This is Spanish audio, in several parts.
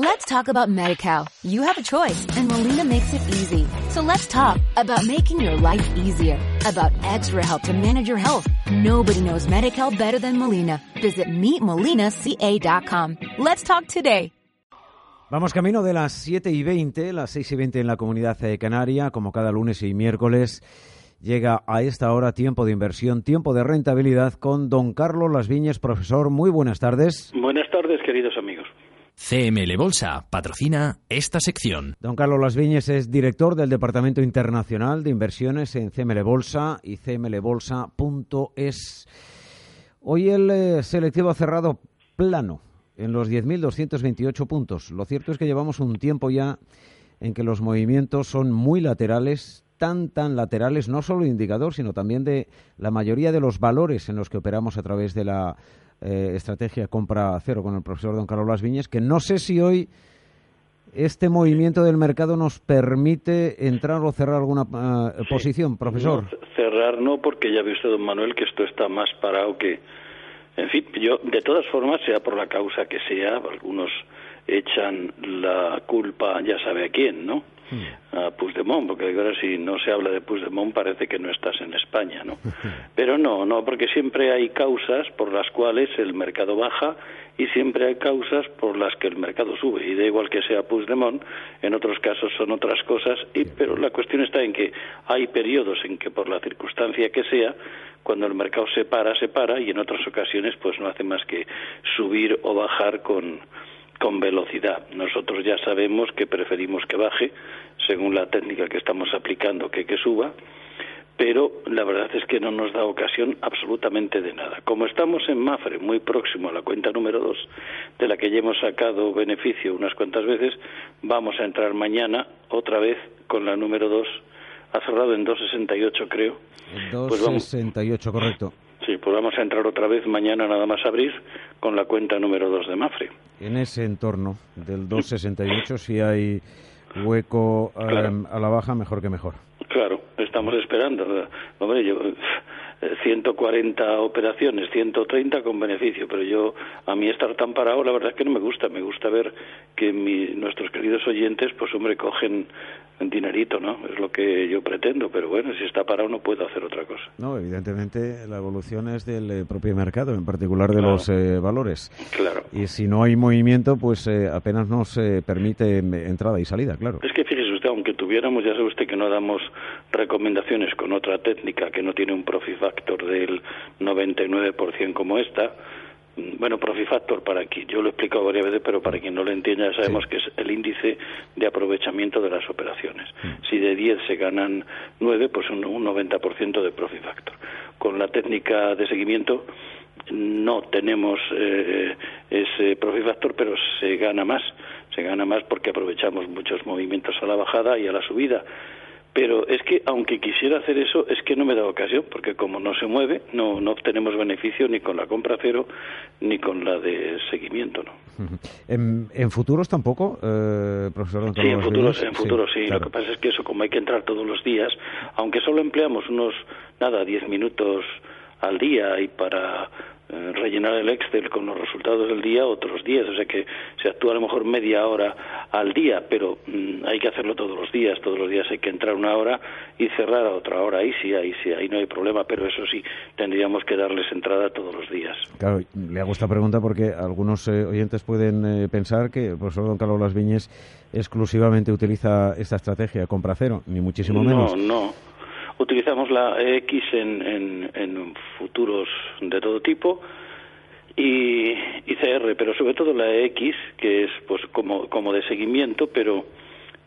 Let's talk about MediCal. You have a choice and Molina makes it easy. So let's talk about making your life easier, about extra help to manage your health. Nobody knows MediCal better than Molina. Visit meetmolinaca.com. Let's talk today. Vamos camino de las 7 y 20, las 6 y 20 en la comunidad de Canaria, como cada lunes y miércoles. Llega a esta hora tiempo de inversión, tiempo de rentabilidad con don Carlos Las Viñes, profesor. Muy buenas tardes. Buenas tardes, queridos amigos. CML Bolsa patrocina esta sección. Don Carlos Las Viñes es director del Departamento Internacional de Inversiones en CML Bolsa y cmlbolsa.es. Hoy el eh, selectivo ha cerrado plano en los 10.228 puntos. Lo cierto es que llevamos un tiempo ya en que los movimientos son muy laterales, tan, tan laterales, no solo indicador, sino también de la mayoría de los valores en los que operamos a través de la eh, estrategia compra cero con el profesor don Carlos Las Viñes, que no sé si hoy este movimiento del mercado nos permite entrar o cerrar alguna eh, posición, profesor. cerrar no, porque ya ve usted, don Manuel, que esto está más parado que... En fin, yo, de todas formas, sea por la causa que sea, algunos echan la culpa, ya sabe a quién, ¿no? a Puigdemont, porque ahora si no se habla de Puigdemont parece que no estás en España, ¿no? Pero no, no, porque siempre hay causas por las cuales el mercado baja y siempre hay causas por las que el mercado sube y da igual que sea Puigdemont, en otros casos son otras cosas, y, pero la cuestión está en que hay periodos en que por la circunstancia que sea, cuando el mercado se para, se para y en otras ocasiones pues no hace más que subir o bajar con con velocidad. Nosotros ya sabemos que preferimos que baje, según la técnica que estamos aplicando, que que suba, pero la verdad es que no nos da ocasión absolutamente de nada. Como estamos en Mafre, muy próximo a la cuenta número 2, de la que ya hemos sacado beneficio unas cuantas veces, vamos a entrar mañana otra vez con la número 2, ha cerrado en 2,68 creo. 2,68, pues correcto. Sí, vamos a entrar otra vez mañana nada más abrir con la cuenta número 2 de Mafre. En ese entorno del 268, si hay hueco em, a la baja, mejor que mejor. Claro, estamos esperando. Hombre, yo 140 eh, operaciones, 130 con beneficio, pero yo a mí estar tan parado la verdad es que no me gusta, me gusta ver que nuestros queridos oyentes pues hombre cogen dinerito, ¿no? Es lo que yo pretendo, pero bueno, si está parado no puedo hacer otra cosa. No, evidentemente la evolución es del eh, propio mercado, en particular de los eh, valores. Claro. Y si no hay movimiento, pues apenas nos permite entrada y salida, claro. Es que aunque tuviéramos, ya sabe usted que no damos recomendaciones con otra técnica que no tiene un profit factor del 99% como esta, bueno, profit factor para quien, yo lo he explicado varias veces, pero para quien no lo entienda, ya sabemos que es el índice de aprovechamiento de las operaciones. Mm. Si de 10 se ganan 9, pues un, un 90% de profit factor. Con la técnica de seguimiento no tenemos eh, ese profit factor, pero se gana más, se gana más porque aprovechamos muchos movimientos a la bajada y a la subida. Pero es que aunque quisiera hacer eso es que no me da ocasión porque como no se mueve no no obtenemos beneficio ni con la compra cero ni con la de seguimiento no en, futuros tampoco eh, profesor sí en futuros en futuros sí, lo que pasa es que eso como hay que entrar todos los días aunque solo empleamos unos nada diez minutos al día y para rellenar el Excel con los resultados del día otros días, o sea que se actúa a lo mejor media hora al día, pero mm, hay que hacerlo todos los días, todos los días hay que entrar una hora y cerrar a otra hora, ahí sí, ahí sí, ahí no hay problema, pero eso sí, tendríamos que darles entrada todos los días. Claro, le hago esta pregunta porque algunos eh, oyentes pueden eh, pensar que el profesor don Carlos Las Viñes exclusivamente utiliza esta estrategia, compra cero, ni muchísimo menos. No, no utilizamos la X en, en, futuros de todo tipo y, y, CR, pero sobre todo la X, que es pues como, como de seguimiento, pero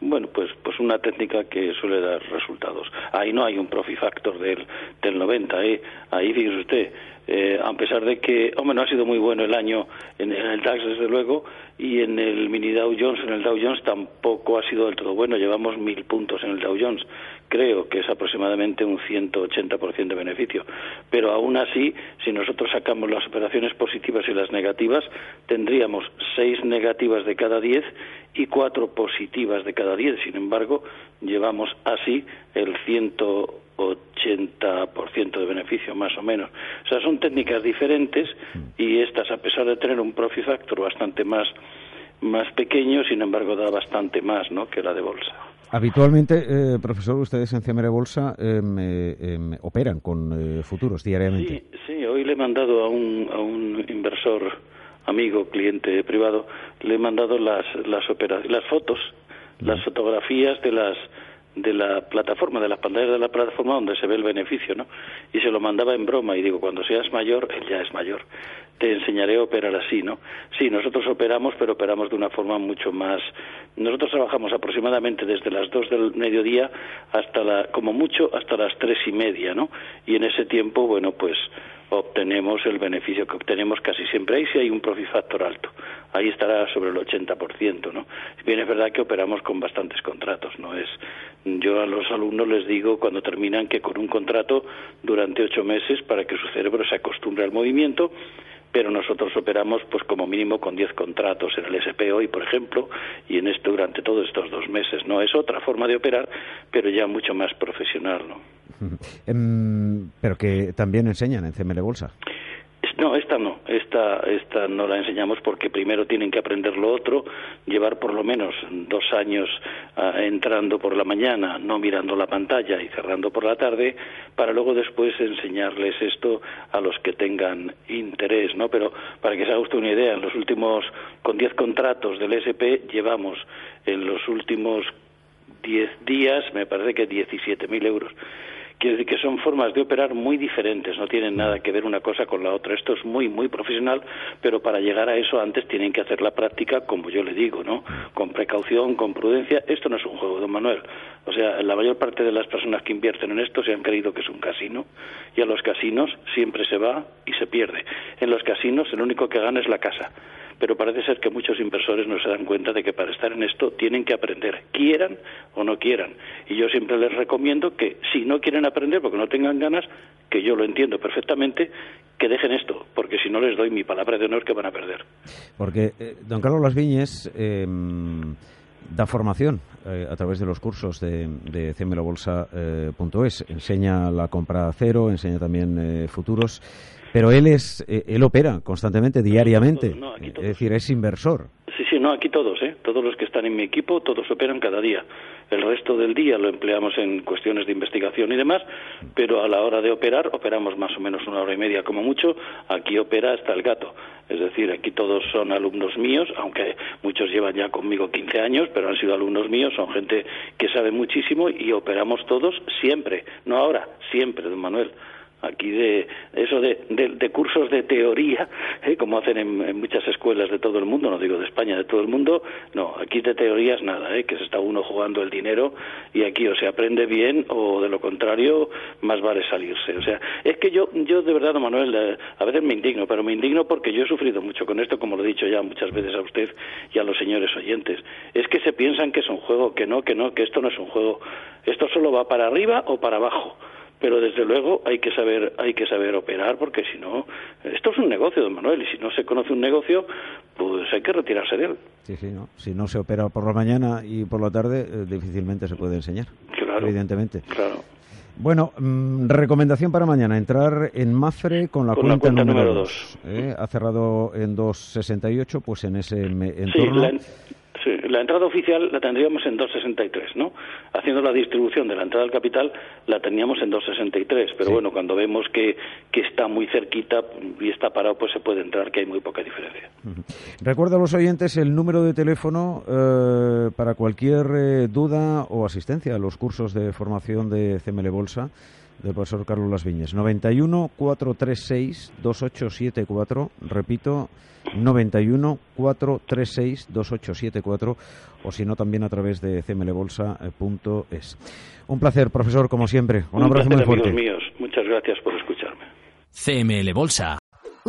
bueno, pues, pues una técnica que suele dar resultados. Ahí no hay un profit factor del, del 90, ¿eh? ahí fíjese usted, eh, a pesar de que, hombre, no ha sido muy bueno el año en, el DAX, desde luego, y en el mini Dow Jones, en el Dow Jones tampoco ha sido del todo bueno, llevamos mil puntos en el Dow Jones, creo que es aproximadamente un 180% de beneficio, pero aún así, si nosotros sacamos las operaciones positivas y las negativas, tendríamos seis negativas de cada diez y cuatro positivas de cada diez. Sin embargo, llevamos así el 180% de beneficio, más o menos. O sea, son técnicas diferentes y estas, a pesar de tener un profit factor bastante más más pequeño, sin embargo da bastante más ¿no? que la de bolsa. Habitualmente, eh, profesor, ustedes en CMR Bolsa eh, em, operan con eh, futuros diariamente. Sí, sí, hoy le he mandado a un, a un inversor amigo, cliente privado, le he mandado las las las fotos, las fotografías de las de la plataforma, de las pantallas de la plataforma donde se ve el beneficio, ¿no? Y se lo mandaba en broma y digo, cuando seas mayor, él ya es mayor, te enseñaré a operar así, ¿no? Sí, nosotros operamos, pero operamos de una forma mucho más... Nosotros trabajamos aproximadamente desde las dos del mediodía hasta la, como mucho, hasta las tres y media, ¿no? Y en ese tiempo, bueno, pues obtenemos el beneficio que obtenemos casi siempre. Ahí sí hay un profit factor alto. Ahí estará sobre el 80%, ¿no? Bien, es verdad que operamos con bastantes contratos, ¿no? Es, yo a los alumnos les digo cuando terminan que con un contrato durante ocho meses para que su cerebro se acostumbre al movimiento pero nosotros operamos pues como mínimo con 10 contratos en el SP hoy, por ejemplo, y en esto durante todos estos dos meses. No es otra forma de operar, pero ya mucho más profesional, ¿no? Em, pero que también enseñan en CML Bolsa. No, esta no, esta, esta no la enseñamos porque primero tienen que aprender lo otro, llevar por lo menos dos años ah, entrando por la mañana, no mirando la pantalla y cerrando por la tarde, para luego después enseñarles esto a los que tengan interés, ¿no? Pero para que se haga usted una idea, en los últimos, con diez contratos del SP, llevamos en los últimos diez días, me parece que 17.000 euros Quiere decir que son formas de operar muy diferentes, no tienen nada que ver una cosa con la otra. Esto es muy, muy profesional, pero para llegar a eso antes tienen que hacer la práctica, como yo le digo, ¿no? Con precaución, con prudencia. Esto no es un juego, don Manuel. O sea, la mayor parte de las personas que invierten en esto se han creído que es un casino y a los casinos siempre se va y se pierde. En los casinos el único que gana es la casa pero parece ser que muchos inversores no se dan cuenta de que para estar en esto tienen que aprender, quieran o no quieran. Y yo siempre les recomiendo que si no quieren aprender porque no tengan ganas, que yo lo entiendo perfectamente, que dejen esto, porque si no les doy mi palabra de honor que van a perder. Porque eh, don Carlos Las Viñes eh, da formación eh, a través de los cursos de, de cmlobolsa.es, enseña la compra a cero, enseña también futuros. Pero él es, eh, él opera constantemente, diariamente. es decir, es inversor. Sí, sí, no, aquí todos, ¿eh? Todos los que están en mi equipo, todos operan cada día. El resto del día lo empleamos en cuestiones de investigación y demás, pero a la hora de operar, operamos más o menos una hora y media como mucho. Aquí opera hasta el gato. Es decir, aquí todos son alumnos míos, aunque muchos llevan ya conmigo 15 años, pero han sido alumnos míos, son gente que sabe muchísimo y operamos todos siempre, no ahora, siempre, don Manuel aquí de eso de, de, cursos de teoría, ¿eh? como hacen en, muchas escuelas de todo el mundo, no digo de España, de todo el mundo, no, aquí de teorías nada, ¿eh? que se está uno jugando el dinero y aquí o se aprende bien o de lo contrario más vale salirse. O sea, es que yo, yo de verdad, Manuel, eh, a veces me indigno, pero me indigno porque yo he sufrido mucho con esto, como lo he dicho ya muchas veces a usted y a los señores oyentes. Es que se piensan que es un juego, que no, que no, que esto no es un juego. Esto solo va para arriba o para abajo pero desde luego hay que saber hay que saber operar porque si no esto es un negocio don Manuel y si no se conoce un negocio pues hay que retirarse de él sí sí no si no se opera por la mañana y por la tarde eh, difícilmente se puede enseñar claro evidentemente claro bueno, mm, recomendación para mañana, entrar en Mafre con la, cuenta, número 2. ¿eh? Ha cerrado en 2.68, pues en ese entorno. Sí, la entrada oficial la tendríamos en 2,63, ¿no? Haciendo la distribución de la entrada al capital la teníamos en 2,63, pero bueno, cuando vemos que, que está muy cerquita y está parado, pues se puede entrar, que hay muy poca diferencia. Recuerdo a los oyentes el número de teléfono eh, para cualquier eh, duda o asistencia a los cursos de formación de CML Bolsa del profesor Carlos Las Viñes. 91 436 2874, repito, 91 436 2874 o si no también a través de cmlbolsa.es. Un placer, profesor, como siempre. Un, abrazo muy fuerte. míos. Muchas gracias por escucharme. CML Bolsa.